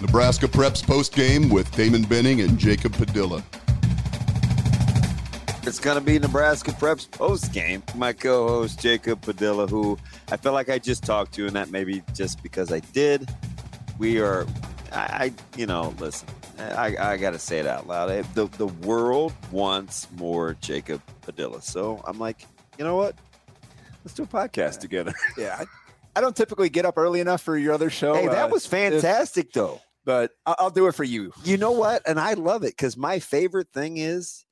Nebraska Preps post game with Damon Benning and Jacob Padilla. It's going to be Nebraska Preps post game. My co host, Jacob Padilla, who I feel like I just talked to, and that maybe just because I did. We are, I, I you know, listen, I, I got to say it out loud. The, the world wants more Jacob Padilla. So I'm like, you know what? Let's do a podcast together. Yeah. I, I don't typically get up early enough for your other show. Hey, that uh, was fantastic, though. But I'll do it for you. You know what? And I love it because my favorite thing is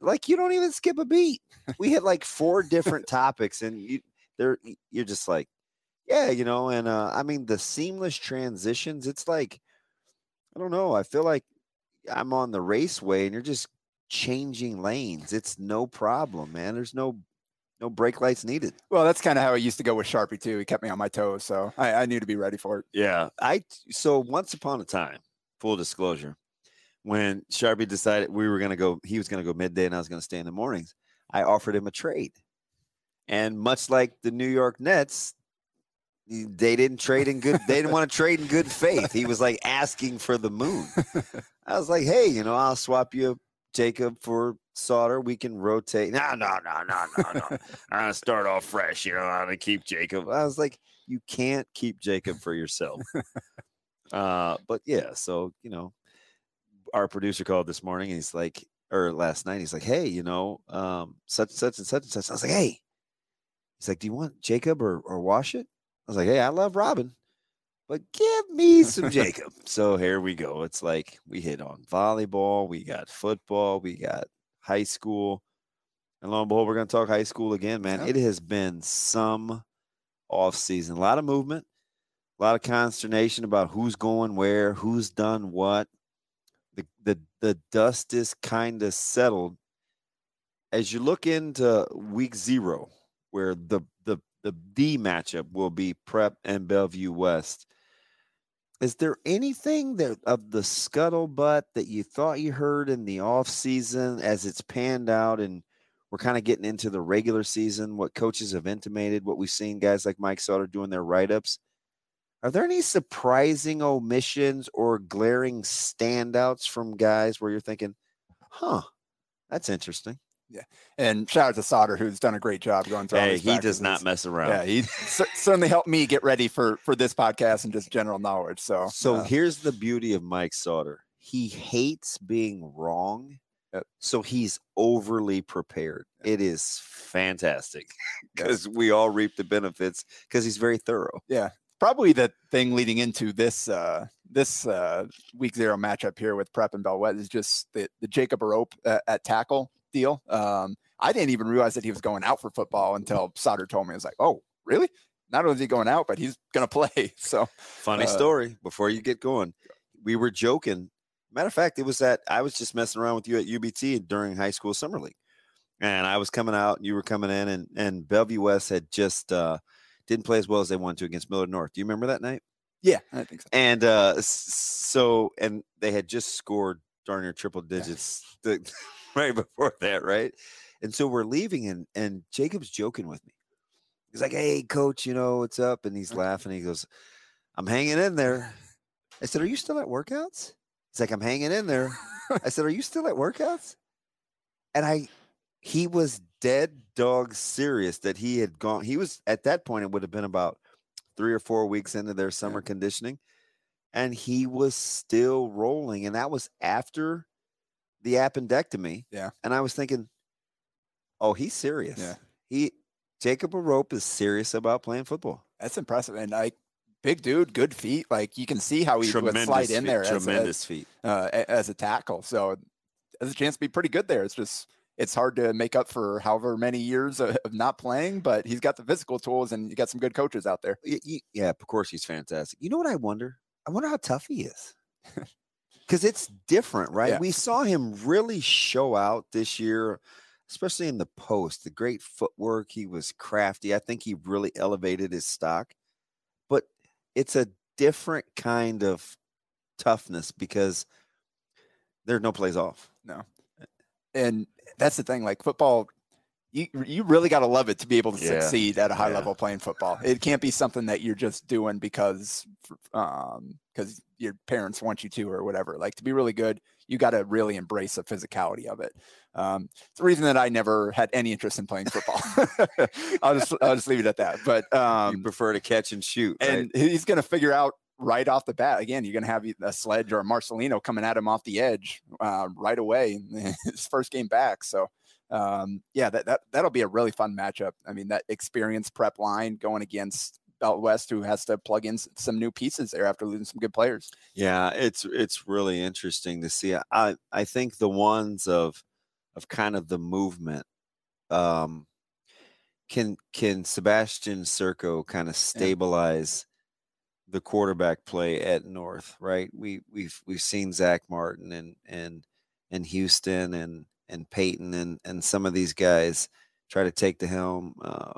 like you don't even skip a beat. We hit like four different topics, and you they're you're just like, yeah, you know. And uh, I mean the seamless transitions. It's like I don't know. I feel like I'm on the raceway, and you're just changing lanes. It's no problem, man. There's no no brake lights needed. Well, that's kind of how it used to go with Sharpie too. He kept me on my toes, so I, I knew to be ready for it. Yeah. I so once upon a time, full disclosure, when Sharpie decided we were gonna go, he was gonna go midday and I was gonna stay in the mornings, I offered him a trade. And much like the New York Nets, they didn't trade in good they didn't want to trade in good faith. He was like asking for the moon. I was like, hey, you know, I'll swap you Jacob for Sautter. We can rotate. No, no, no, no, no, no. I'm gonna start off fresh. You know, I'm gonna keep Jacob. I was like, you can't keep Jacob for yourself. uh, but yeah, so you know, our producer called this morning and he's like, or last night, he's like, hey, you know, um, such such and such and such. I was like, hey, he's like, do you want Jacob or or Washut? I was like, hey, I love Robin, but give me some Jacob. So here we go. It's like we hit on volleyball, we got football, we got high school. And lo and behold, we're going to talk high school again, man. It has been some off season, a lot of movement, a lot of consternation about who's going where, who's done what. The the the dust is kind of settled. As you look into week zero, where the the the D matchup will be Prep and Bellevue West. Is there anything that of the scuttlebutt that you thought you heard in the off season as it's panned out and we're kind of getting into the regular season, what coaches have intimated, what we've seen guys like Mike Sautter doing their write-ups? Are there any surprising omissions or glaring standouts from guys where you're thinking, huh, that's interesting? Yeah, and shout out to Sautter, who's done a great job going through. Hey, he does not mess around. Yeah, he cer- certainly helped me get ready for for this podcast and just general knowledge. So, So uh, here's the beauty of Mike Sautter. He hates being wrong. Yep. So he's overly prepared. It is fantastic because we all reap the benefits because he's very thorough. Yeah, probably the thing leading into this uh this uh week zero matchup here with Prep and Belwet is just the the Jacob Arop at, at tackle deal. Um, I didn't even realize that he was going out for football until Sautter told me. I was like, oh, really? Not only is he going out, but he's going to play. So Funny Uh, story before you get going. We were joking. Matter of fact, it was that I was just messing around with you at UBT during high school summer league. And I was coming out and you were coming in and, and Bellevue West had just uh, didn't play as well as they wanted to against Millard North. Do you remember that night? yeah, I think so. And uh, so, and they had just scored darn near triple digits the, right before that, right? And so we're leaving, and and Jacob's joking with me. He's like, "Hey, coach, you know what's up?" And he's laughing. He goes, "I'm hanging in there." I said, "Are you still at workouts?" He's like, "I'm hanging in there." I said, "Are you still at workouts?" And I, he was dead dog serious that he had gone. He was at that point. It would have been about three or four weeks into their summer conditioning, and he was still rolling. And that was after the appendectomy. Yeah. And I was thinking, oh, he's serious. Yeah. He Jacob Arop is serious about playing football. That's impressive. And like big dude, good feet. Like you can see how he would slide in feat, there as a, Tremendous feat. uh, as a tackle. So has a chance to be pretty good there. It's just it's hard to make up for however many years of, of not playing, but he's got the physical tools and you got some good coaches out there. Y- y- Yeah, of course he's fantastic. You know what I wonder? I wonder how tough he is. Because it's different, right? Yeah. We saw him really show out this year, especially in the post. The great footwork. He was crafty. I think he really elevated his stock. But it's a different kind of toughness because there's no plays off. No. And that's the thing, like football, you you really got to love it to be able to Yeah. succeed at a high Yeah. level playing football. It can't be something that you're just doing because um because your parents want you to or whatever. Like to be really good, you got to really embrace the physicality of it. Um, it's the reason that I never had any interest in playing football. I'll just I'll just leave it at that. But you um, prefer to catch and shoot. right? and he's going to figure out right off the bat. Again, you're going to have a sledge or a Marcelino coming at him off the edge uh, right away. in His first game back. So, um, yeah, that, that that'll be a really fun matchup. I mean, that experienced prep line going against Bell West, who has to plug in some new pieces there after losing some good players. Yeah, it's it's really interesting to see. I I think the ones of of kind of the movement um can can Sebastian Serco kind of stabilize the quarterback play at North, right? We we've we've seen Zach Martin and and and Houston and and Peyton and and some of these guys try to take the helm. Uh,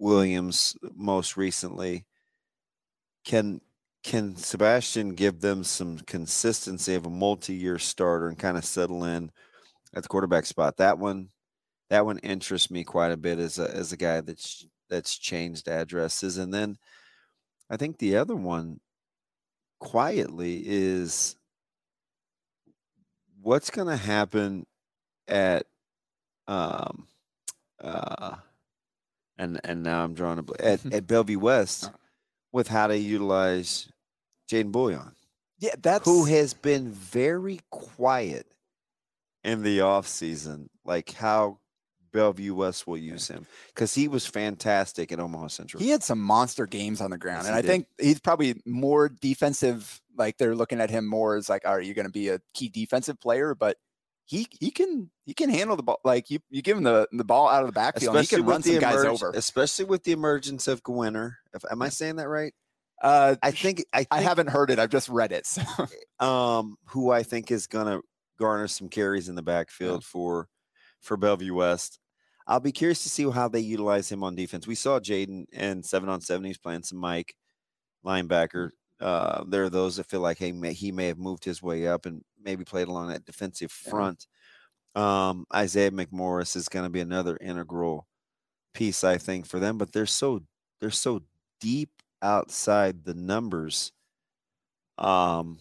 Williams most recently. Can can Sebastian give them some consistency of a multi-year starter and kind of settle in at the quarterback spot? That one, that one interests me quite a bit as a as a guy that's that's changed addresses. And then I think the other one quietly is what's going to happen at um uh and and now I'm drawing a bl- at at Bellevue West Uh. with how to utilize Jaden Bullion, Yeah, that's who has been very quiet in the off season, like how Bellevue West will use him because he was fantastic at Omaha Central. He had some monster games on the ground, he and I did. think he's probably more defensive. Like they're looking at him more as like, are you going to be a key defensive player? But he he can he can handle the ball. Like you you give him the the ball out of the backfield, and he can run some guys over. especially with the emergence of Gwinner. If, am I saying that right? Uh, I think I think I haven't heard it. I've just read it. So. um, who I think is going to garner some carries in the backfield for for Bellevue West. I'll be curious to see how they utilize him on defense. We saw Jaden and seven on seven. He's playing some Mike linebacker. Uh, there are those that feel like hey, may, he may have moved his way up and maybe played along that defensive front. Um, Isaiah McMorris is going to be another integral piece, I think, for them. But they're so they're so deep outside the numbers. Um,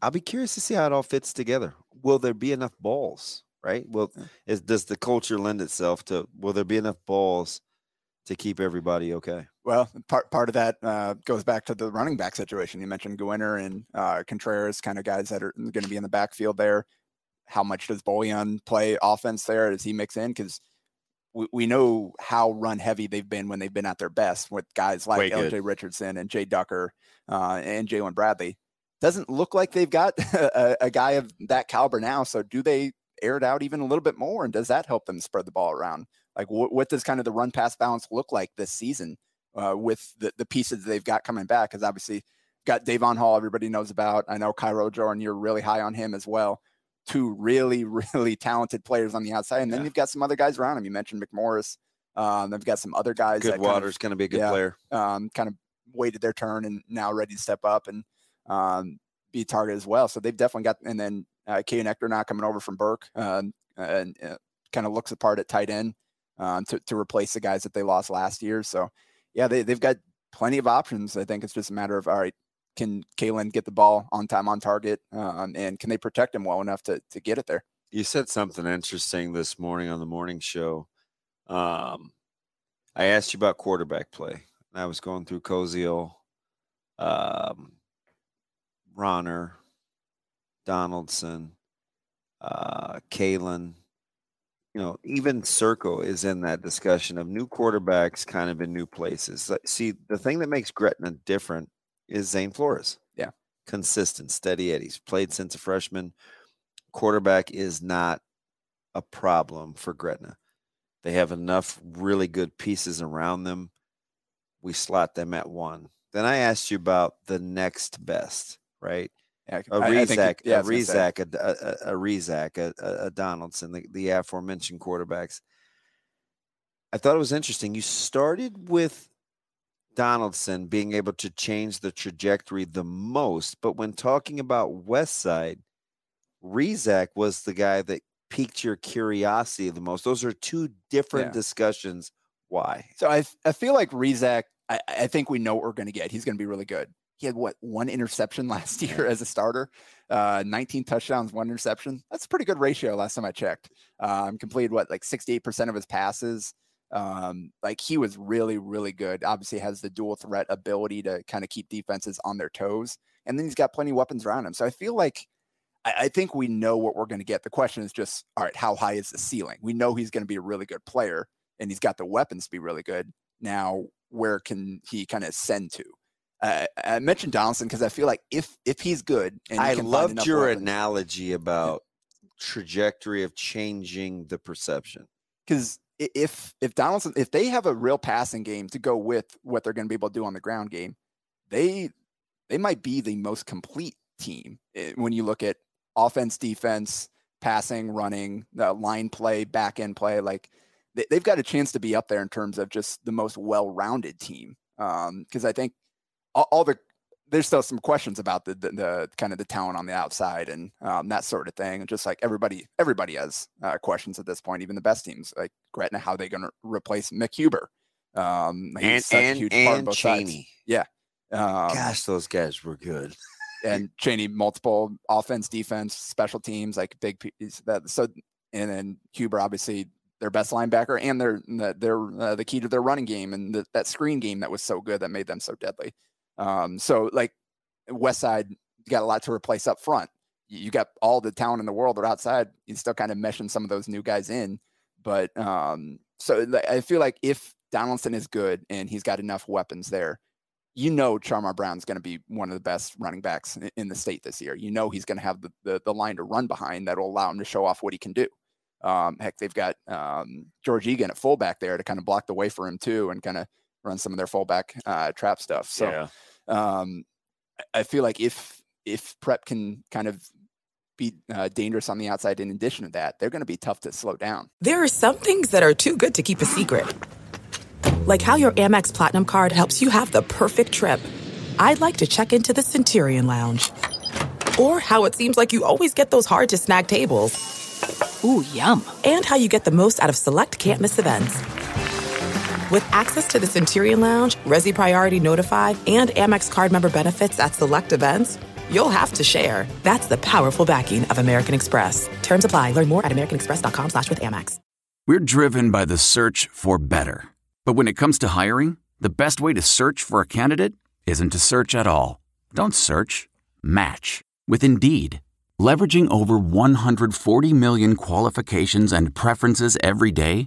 I'll be curious to see how it all fits together. Will there be enough balls? Right? Well, is does the culture lend itself to? Will there be enough balls to keep everybody okay? Well, part part of that uh, goes back to the running back situation. You mentioned Gwinner and uh, Contreras, kind of guys that are going to be in the backfield there. How much does Boyan play offense there? Does he mix in? Because we, we know how run heavy they've been when they've been at their best with guys like LJ Richardson and Jay Ducker uh, and Jalen Bradley. Doesn't look like they've got a, a guy of that caliber now. So do they air it out even a little bit more? And does that help them spread the ball around? Like what, what does kind of the run pass balance look like this season? uh, with the, the pieces they've got coming back. Because obviously, got Davon Hall, everybody knows about. I know Cairo Jordan, you're really high on him as well. Two really, really talented players on the outside. And then Yeah. you've got some other guys around him. You mentioned McMorris. Um, they've got some other guys that kind of, going to be a good yeah. player. um, kind of waited their turn and now ready to step up and um, be a target as well. So they've definitely got, and then uh, Kay Nectar now coming over from Burke um, and uh, kind of looks apart at tight end um, to, to replace the guys that they lost last year. So, yeah, they, they've got plenty of options. I think it's just a matter of, all right, can Kalen get the ball on time, on target, um, and can they protect him well enough to, to get it there? You said something interesting this morning on the morning show. Um, I asked you about quarterback play. And I was going through Koziel, um, Ronner, Donaldson, uh, Kalen. You know, even Circo is in that discussion of new quarterbacks kind of in new places. See, the thing that makes Gretna different is Zane Flores. Yeah. Consistent, steady Eddie's played since a freshman. Quarterback is not a problem for Gretna. They have enough really good pieces around them. We slot them at one. Then I asked you about the next best, right? Yeah, A I- I think Rezak, yeah, I a was. Rezak, a, a, a Rezak, a, a, a Donaldson, the, the aforementioned quarterbacks. I thought it was interesting. You started with Donaldson being able to change the trajectory the most, but when talking about West Side, Rezak was the guy that piqued your curiosity the most. Those are two different Yeah. discussions. Why? So I I feel like Rezak, I, I think we know what we're going to get. He's going to be really good. He had what one interception last year as a starter, uh, 19 touchdowns, one interception. That's a pretty good ratio. Last time I checked, um, completed what like 68% of his passes. Um, like he was really, really good. Obviously, has the dual threat ability to kind of keep defenses on their toes, and then he's got plenty of weapons around him. So I feel like I, I think we know what we're going to get. The question is just, all right, how high is the ceiling? We know he's going to be a really good player, and he's got the weapons to be really good. Now, where can he kind of send to? Uh, I mentioned Donaldson because I feel like if if he's good, he I loved your weapons- analogy about trajectory of changing the perception. because if if Donaldson if they have a real passing game to go with what they're going to be able to do on the ground game, they they might be the most complete team eh, when you look at offense, defense, passing, running, uh, line play, back end play. Like they, they've got a chance to be up there in terms of just the most well rounded team. Because I think all, all the there's still some questions about the, the, the kind of the talent on the outside and um, that sort of thing. And just like everybody, everybody has uh, questions at this point, even the best teams like Gretna, how they going to replace Mick Huber? Um, he's And such a and, part of and both sides. Cheney. Um, Gosh, those guys were good. and Cheney, multiple offense, defense, special teams, like big piece that. So, and then Huber, obviously their best linebacker and their their uh, the key to their running game and the, that screen game that was so good that made them so deadly. Um, so like West Side, got a lot to replace up front. You got all the talent in the world, but outside, you still kind of meshing some of those new guys in. But um, so I feel like if Donaldson is good and he's got enough weapons there, you know Charmar Brown's going to be one of the best running backs in, in the state this year. You know he's going to have the, the the line to run behind that will allow him to show off what he can do. Um, heck, they've got um, George Egan at fullback there to kind of block the way for him too, and kind of run some of their fullback uh, trap stuff. So yeah. Um, I- I feel like if if Prep can kind of be uh, dangerous on the outside, in addition to that, they're going to be tough to slow down. There are some things that are too good to keep a secret. Like how your Amex Platinum card helps you have the perfect trip. I'd like to check into the Centurion Lounge. Or how it seems like you always get those hard to snag tables. Ooh, yum. And how you get the most out of select can't miss events. With access to the Centurion Lounge, Resy Priority Notify, and Amex card member benefits at select events, you'll have to share. That's the powerful backing of American Express. Terms apply. Learn more at americanexpress.com slash with Amex. We're driven by the search for better. But when it comes to hiring, the best way to search for a candidate isn't to search at all. Don't search, match with Indeed. Leveraging over 140 million qualifications and preferences every day,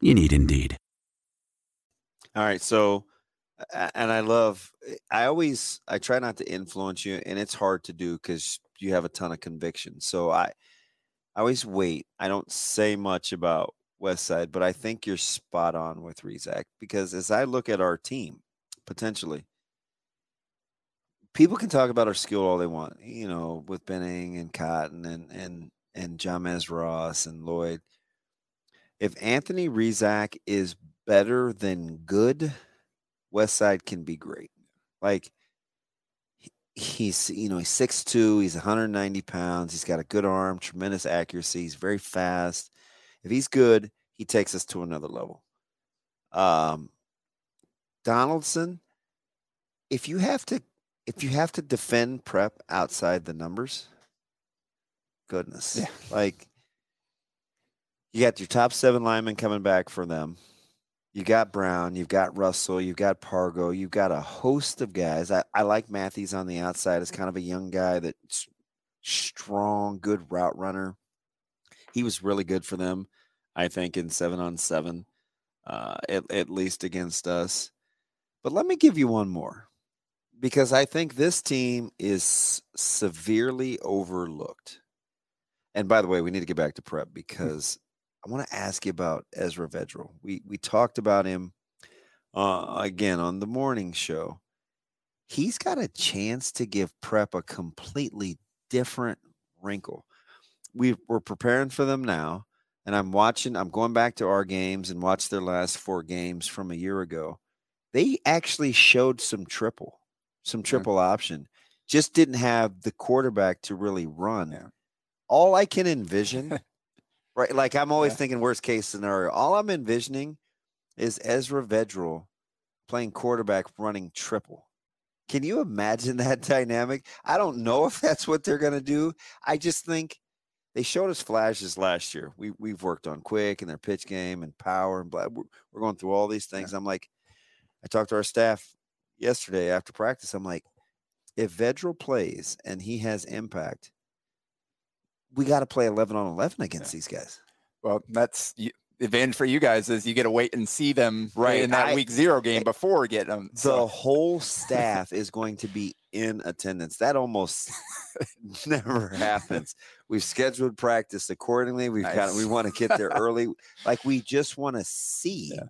You need Indeed. All right. So, and I love, I always, I try not to influence you, and it's hard to do because you have a ton of conviction. So I, I always wait. I don't say much about West Side, but I think you're spot on with Rezak because as I look at our team, potentially, people can talk about our skill all they want, you know, with Benning and Cotton and and and Jamez Ross and Lloyd. If Anthony Rezak is better than good, West Side can be great. Like he's you know he's 6'2, he's 190 pounds, he's got a good arm, tremendous accuracy, he's very fast. If he's good, he takes us to another level. Um Donaldson, if you have to if you have to defend prep outside the numbers, goodness. Yeah. Like You got your top seven linemen coming back for them. You got Brown, you've got Russell, you've got Pargo, you've got a host of guys. I, I like Matthews on the outside as kind of a young guy that's strong, good route runner. He was really good for them, I think, in seven on seven, uh, at, at least against us. But let me give you one more because I think this team is severely overlooked. And by the way, we need to get back to prep because I want to ask you about Ezra Vedral. We we talked about him uh, again on the morning show. He's got a chance to give prep a completely different wrinkle. We we're preparing for them now, and I'm watching. I'm going back to our games and watch their last four games from a year ago. They actually showed some triple, some triple yeah. option. Just didn't have the quarterback to really run. Yeah. All I can envision Right. Like I'm always yeah. thinking worst case scenario. All I'm envisioning is Ezra Vedral playing quarterback running triple. Can you imagine that dynamic? I don't know if that's what they're going to do. I just think they showed us flashes last year. We we've worked on quick and their pitch game and power and blah. We're, we're going through all these things. Yeah. I'm like, I talked to our staff yesterday after practice. I'm like, if Vedral plays and he has impact, we got to play 11 on 11 against yeah. these guys. Well, that's the advantage for you guys is you get to wait and see them right in that I, week zero eh, game before getting them. So. The whole staff is going to be in attendance. That almost never happens. We've scheduled practice accordingly. We've nice. got we want to get there early. like we just want to see yeah.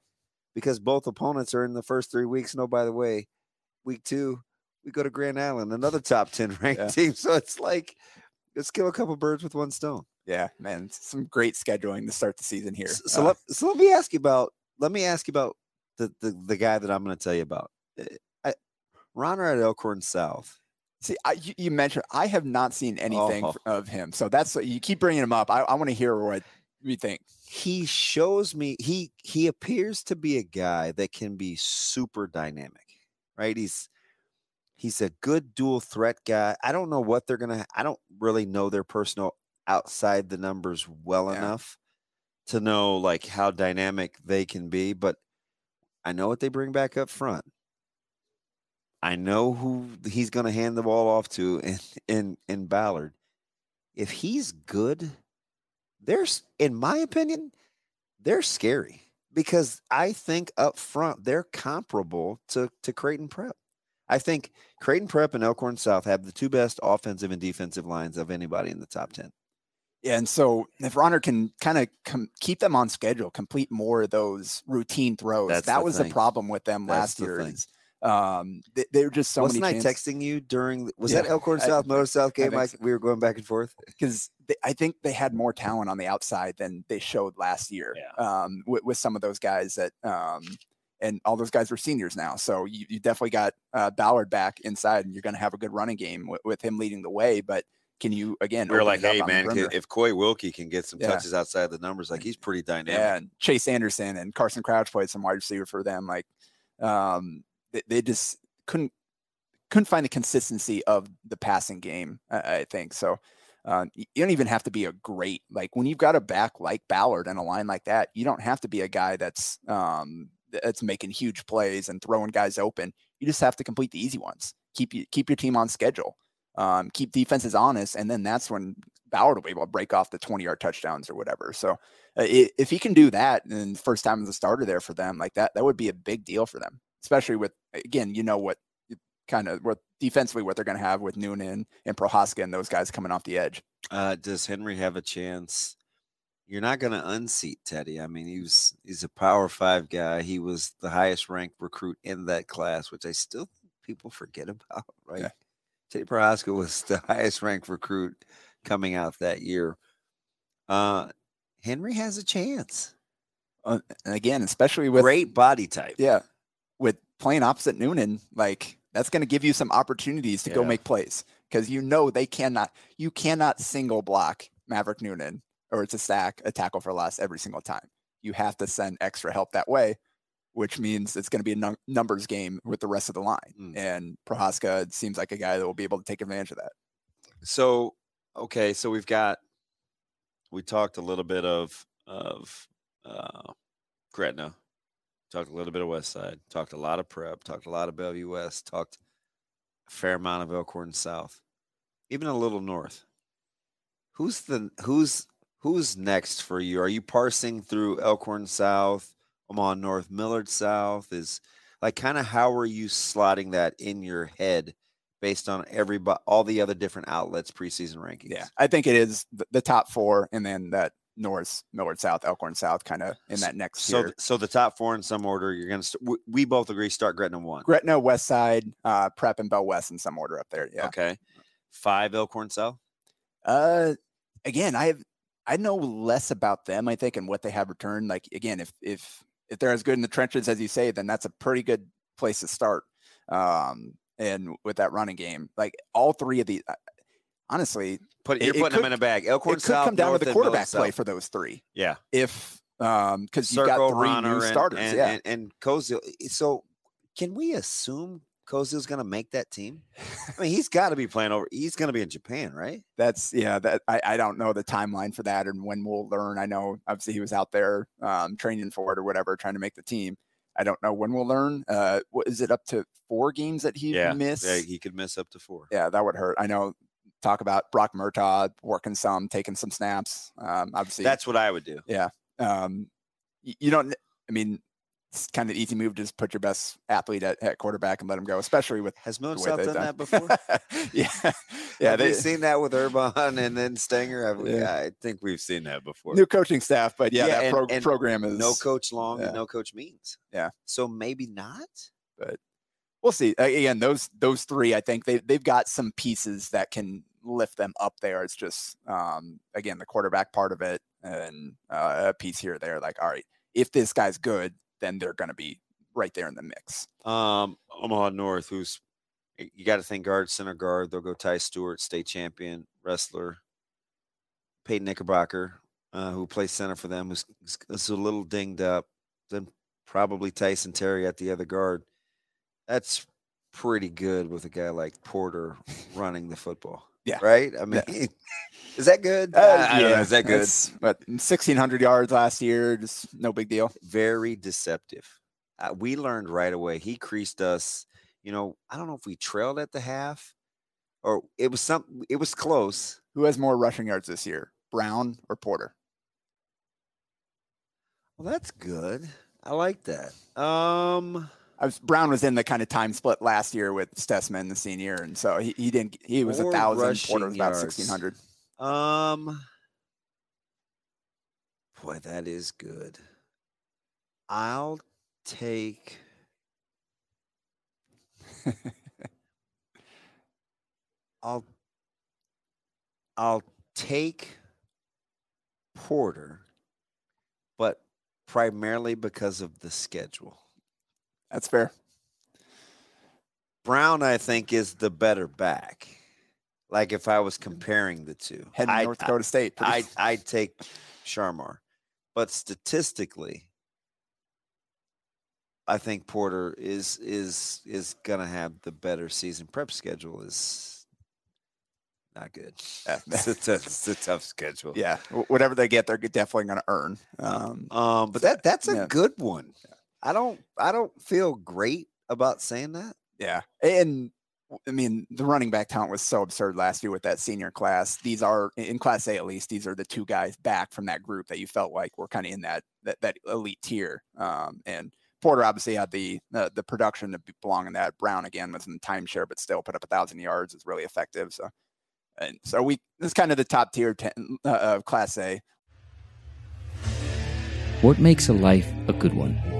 because both opponents are in the first three weeks. No, oh, by the way, week two, we go to Grand Island, another top 10 ranked yeah. team. So it's like let's kill a couple birds with one stone. Yeah, man, some great scheduling to start the season here. So, so, uh, let, so let me ask you about let me ask you about the the, the guy that I'm going to tell you about. Eh, I, Ronner at Elkhorn South. See, I, you, you, mentioned I have not seen anything oh. of him, so that's you keep bringing him up. I, I want to hear what you think. He shows me he he appears to be a guy that can be super dynamic, right? He's He's a good dual threat guy. I don't know what they're gonna. I don't really know their personal outside the numbers well yeah. enough to know like how dynamic they can be, but I know what they bring back up front. I know who he's going to hand the ball off to in in in Ballard. If he's good, there's in my opinion, they're scary because I think up front they're comparable to to Creighton Prep. I think Creighton Prep and Elkhorn South have the two best offensive and defensive lines of anybody in the top 10. Yeah, and so if Ronner can kind of com- keep them on schedule, complete more of those routine throws. That's that the was thing. the problem with them That's last the year. Is, um, they, they, were just so Wasn't many. Wasn't I texting you during? Was yeah, that Elkhorn South, Motor South game? Mike, so. we were going back and forth because I think they had more talent on the outside than they showed last year. Yeah. Um, with, with some of those guys that um, and all those guys were seniors now. So you, you definitely got uh, Ballard back inside, and you're going to have a good running game with, with, him leading the way. But can you again? We're like, hey man, if Coy Wilkie can get some yeah. touches outside the numbers, like he's pretty dynamic. Yeah, and Chase Anderson and Carson Crouch played some wide receiver for them. Like, um, they, they just couldn't couldn't find the consistency of the passing game. I, I think so. Uh, you don't even have to be a great like when you've got a back like Ballard and a line like that. You don't have to be a guy that's um, that's making huge plays and throwing guys open. You just have to complete the easy ones. Keep you keep your team on schedule. Um, keep defenses honest, and then that's when Ballard will be able to break off the 20 yard touchdowns or whatever. So uh, it, if he can do that, and first time as a starter there for them, like that, that would be a big deal for them, especially with again, you know what kind of what defensively what they're going to have with Noonan and Prohaska and those guys coming off the edge. Uh, does Henry have a chance you're not going to unseat Teddy. I mean, he was he's a Power Five guy. He was the highest ranked recruit in that class, which I still think people forget about. Right? Yeah. Teddy Prohaska was the highest ranked recruit coming out that year. Uh, Henry has a chance. Uh, and again, especially with great body type. Yeah, with playing opposite Noonan, like that's going to give you some opportunities to yeah. go make plays because you know they cannot. You cannot single block Maverick Noonan or it's a sack, a tackle for loss every single time. You have to send extra help that way, which means it's going to be a num- numbers game with the rest of the line. Mm. And Prohaska seems like a guy that will be able to take advantage of that. So, okay, so we've got we talked a little bit of of uh, Gretna. Talked a little bit of West Side. Talked a lot of prep. Talked a lot of Bellevue West. Talked a fair amount of Elkhorn South, even a little north. Who's the who's who's next for you? Are you parsing through Elkhorn South, Omaha North, Millard South? Is like kind of how are you slotting that in your head based on everybody all the other different outlets preseason rankings? Yeah, I think it is the, top four, and then that North, Millard South, Elkhorn South, kind of in that next So, tier. so the top four in some order. You're gonna. St- we, we both agree. Start Gretna one. Gretna, West Side, uh, Prep, and Bell West in some order up there. Yeah. Okay. Five Elkhorn South. Uh, again, I have I know less about them. I think and what they have returned. Like again, if if if they're as good in the trenches as you say, then that's a pretty good place to start. Um, and with that running game, like all three of these, uh, honestly, Put you're it putting them could- in a bag. Elkhorn it could South. come down North, to the quarterback play South. for those three. Yeah. If um, because you've got three runner new and, starters. and, yeah. and, and Koziel. So can we assume Koziel's going to make that team? I mean, he's got to be playing over. He's going to be in Japan, right? that's yeah that I, I don't know the timeline for that and when we'll learn i know obviously he was out there um, training for it or whatever trying to make the team i don't know when we'll learn uh what is it up to four games that he yeah. missed Yeah, he could miss up to four. yeah that would hurt i know talk about brock murtaugh working some taking some snaps um obviously That's what I would do. Yeah. Um y- you don't i mean it's kind of an easy move to just put your best athlete at, at quarterback and let him go especially with Has Millard South done done. that before? yeah yeah Have they we seen that with Urban and then Stenger? Have we- Yeah. I think we've seen that before. new coaching staff but yeah, Yeah, that and- pro- and program is no coach long yeah. and no coach means. Yeah. So maybe not. But we'll see. Again, those those three, I think they they've got some pieces that can lift them up there. It's just um, again the quarterback part of it and uh, a piece here or there. Like, all right, if this guy's good, then they're going to be right there in the mix. Um, Omaha North, who's you got to think guard, center guard. They'll go Ty Stewart, state champion wrestler. Peyton Knickerbocker, uh, who plays center for them, who's, who's a little dinged up. Then probably Tyson Terry at the other guard. That's pretty good with a guy like Porter running the football. Yeah. Right. I mean, is that good? Uh, I don't know. Is that good? that's- But sixteen hundred yards last year, just no big deal. very deceptive. Uh, we learned right away. He creased us. You know, I don't know if we trailed at the half or it was some. It was close. Who has more rushing yards this year, Brown or Porter? Well, that's good. I like that. Um, was Brown was in the kind of time split last year with Stessman, the senior, and so he, he didn't. He was a thousand. Porter was about sixteen hundred. um. Boy, that is good. I'll take. I'll. I'll take Porter, but primarily because of the schedule. That's fair. Brown, I think, is the better back. Like if I was comparing the two, Heading I, North Dakota State. I I take Sharmar, but statistically, I think Porter is is is gonna have the better season. Prep schedule is not good. Yeah. It's a, tough, it's a tough schedule. yeah, whatever they get, they're definitely going to earn. Um, Um, but that that's a yeah. good one. I don't I don't feel great about saying that. yeah, and I mean the running back talent was so absurd last year with that senior class. These are in Class A at least. These are the two guys back from that group that you felt like were kind of in that that that elite tier. Um, and Porter obviously had the the, the production to belong in that. Brown again was in the timeshare, but still put up a thousand yards. is really effective. So. And so we, this is kind of the top tier ten, uh, of Class A. What makes a life a good one?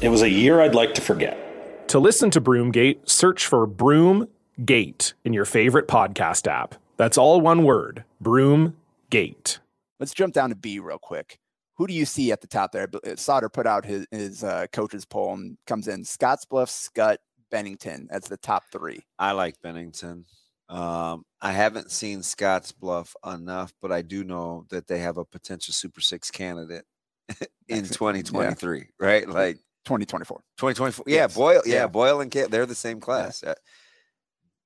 It was a year I'd like to forget. To listen to Broomgate, search for Broomgate in your favorite podcast app. That's all one word Broomgate. Let's jump down to B real quick. Who do you see at the top there? Sautter put out his, his uh, coach's poll and comes in Scottsbluff, Skutt, Bennington. That's the top three. I like Bennington. Um, I haven't seen Scotts Bluff enough, but I do know that they have a potential Super Six candidate in 2023, yeah. right? Like 2024. 2024. Yeah, yes. Boyle. Yeah, yeah, Boyle and Kate, they're the same class. Yeah. Uh,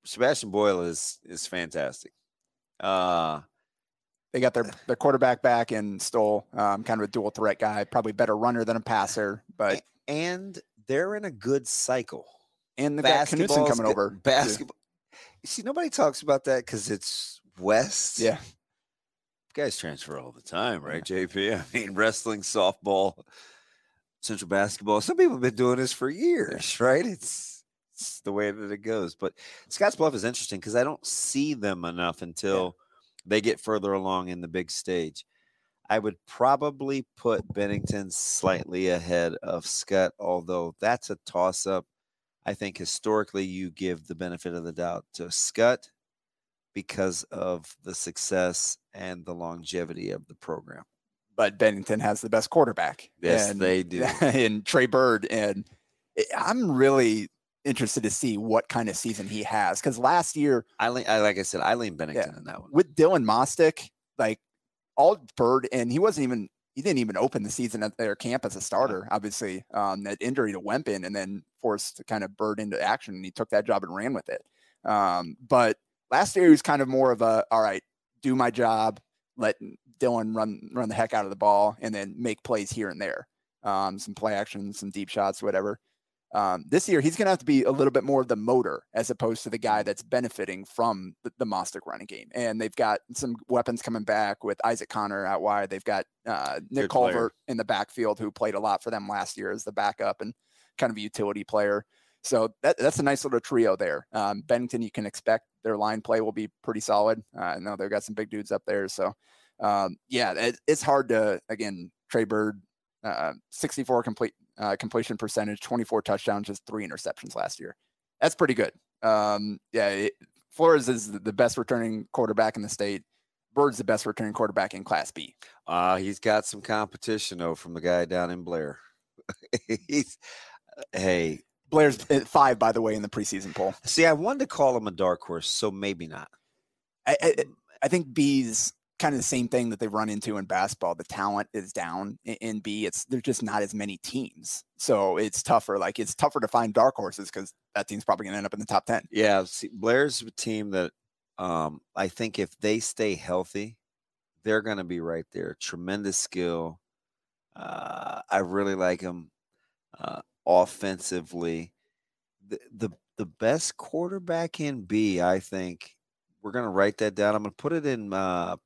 Sebastian Boyle is is fantastic. Uh they got their their quarterback back and Stoll, um, kind of a dual threat guy, probably better runner than a passer, but and they're in a good cycle. And the guy coming over. Basketball see, nobody talks about that because it's West. Yeah. Guys transfer all the time, right, JP? I mean, wrestling, softball, central basketball. Some people have been doing this for years, right? It's, it's the way that it goes. But Scotts Bluff is interesting because I don't see them enough until yeah. they get further along in the big stage. I would probably put Bennington slightly ahead of Scott, although that's a toss up. I think historically you give the benefit of the doubt to Scott because of the success and the longevity of the program. But Bennington has the best quarterback. Yes, and, they do. And Trey Bird. And I'm really interested to see what kind of season he has. Because last year, I, lean, I like I said, I lean Bennington yeah, in that one. With Dylan Mostek, like all Bird, and he wasn't even he didn't even open the season at their camp as a starter. Obviously, um, that injury to Wempin and then forced to kind of bird into action, and he took that job and ran with it. Um, but last year he was kind of more of a all right, do my job, let Dylan run run the heck out of the ball, and then make plays here and there, um, some play action, some deep shots, whatever. Um, this year, he's going to have to be a little bit more of the motor as opposed to the guy that's benefiting from the, the Mostek running game. And they've got some weapons coming back with Isaac Connor out wide. They've got uh, Nick Good Culvert player. in the backfield, who played a lot for them last year as the backup and kind of a utility player. So that, that's a nice little trio there. Um, Bennington, you can expect their line play will be pretty solid. Uh, I know they've got some big dudes up there. So, um, yeah, it, it's hard to, again, Trey Bird, uh, 64 complete uh, completion percentage, 24 touchdowns, just three interceptions last year. That's pretty good. Um, yeah, it, Flores is the best returning quarterback in the state. Bird's the best returning quarterback in Class B. Uh, he's got some competition though from the guy down in Blair. he's hey. Blair's at five, by the way, in the preseason poll. See, I wanted to call him a dark horse, so maybe not. I, I, I think B's kind of the same thing that they run into in basketball. The talent is down in B. It's there's just not as many teams, so it's tougher. Like it's tougher to find dark horses because that team's probably going to end up in the top ten. Yeah, see, Blair's a team that um, I think if they stay healthy, they're going to be right there. Tremendous skill. Uh, I really like them uh, offensively. The, the the best quarterback in B, I think. We're going to write that down. I'm going to put it in uh,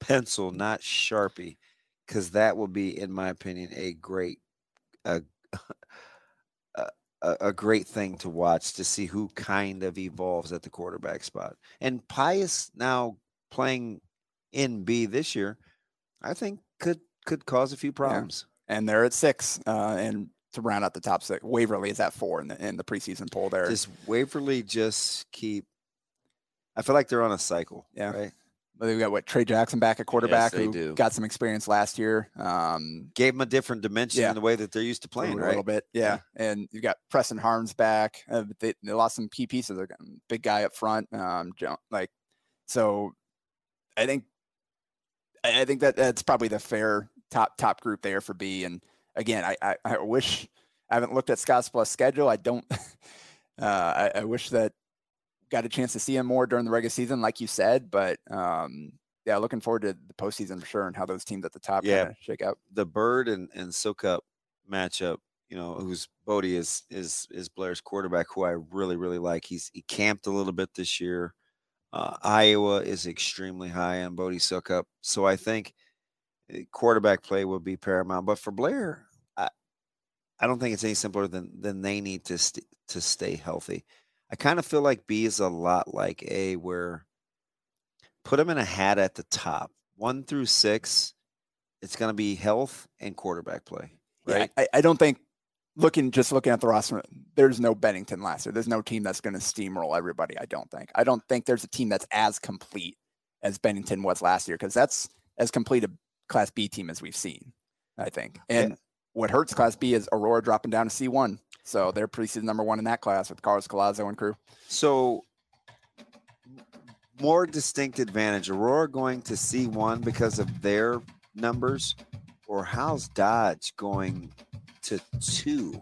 pencil, not Sharpie, because that will be, in my opinion, a great, a, a, a great thing to watch to see who kind of evolves at the quarterback spot. And Pius now playing in B this year, I think could could cause a few problems. Yeah. And they're at six, uh, and to round out the top six, Waverly is at four in the in the preseason poll. There, does Waverly just keep? I feel like they're on a cycle. Yeah. Right. But they've got what Trey Jackson back at quarterback yes, who do. got some experience last year. Um, Gave them a different dimension yeah. in the way that they're used to playing, a right? little bit, yeah. yeah. And you've got Preston Harms back. Uh, they, they, lost some key pieces. They're big guy up front. Um, like so, I think I think that that's probably the fair top top group there for B. And again, I I, I wish I haven't looked at Scotts plus schedule. I don't. Uh, I, I wish that got a chance to see him more during the regular season, like you said. But um, yeah, looking forward to the postseason for sure and how those teams at the top Yeah. shake out. the Bird and and Sokup matchup. You know, who's Bodie is is is Blair's quarterback, who I really really like. He's he camped a little bit this year. Uh, Iowa is extremely high on Bodie Sokup, so I think uh, quarterback play will be paramount. But for Blair, I don't think it's any simpler than than they need to st- to stay healthy. I kind of feel like B is a lot like A, where put them in a hat at the top, one through six. It's going to be health and quarterback play, Yeah, right? I, I don't think looking just looking at the roster, there's no Bennington last year. There's no team that's going to steamroll everybody. I don't think. I don't think there's a team that's as complete as Bennington was last year because that's as complete a Class B team as we've seen. I think. And what hurts Class B is Aurora dropping down to C1. So they're preseason number one in that class with Carlos Colazo and crew. So more distinct advantage. Aurora going to C1 because of their numbers, or Howells-Dodge going to two?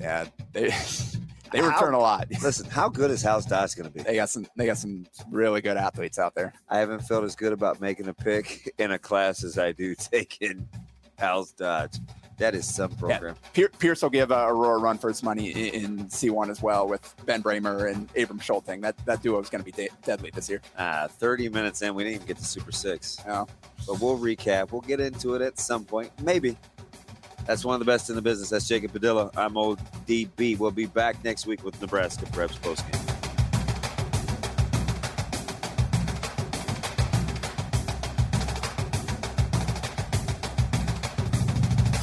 Yeah, they they How- return a lot. Listen, how good is Howells-Dodge going to be? They got some they got some really good athletes out there. I haven't felt as good about making a pick in a class as I do taking Howells-Dodge. That is some program. Pier- Pierce will give uh, Aurora run for his money in, in C1 as well with Ben Bramer and Abram Schulting. That that duo is going to be de- deadly this year. Uh, 30 minutes in, we didn't even get to Super Six. No. But we'll recap. We'll get into it at some point. Maybe. That's one of the best in the business. That's Jacob Padilla. I'm ODB. We'll be back next week with Nebraska Preps postgame.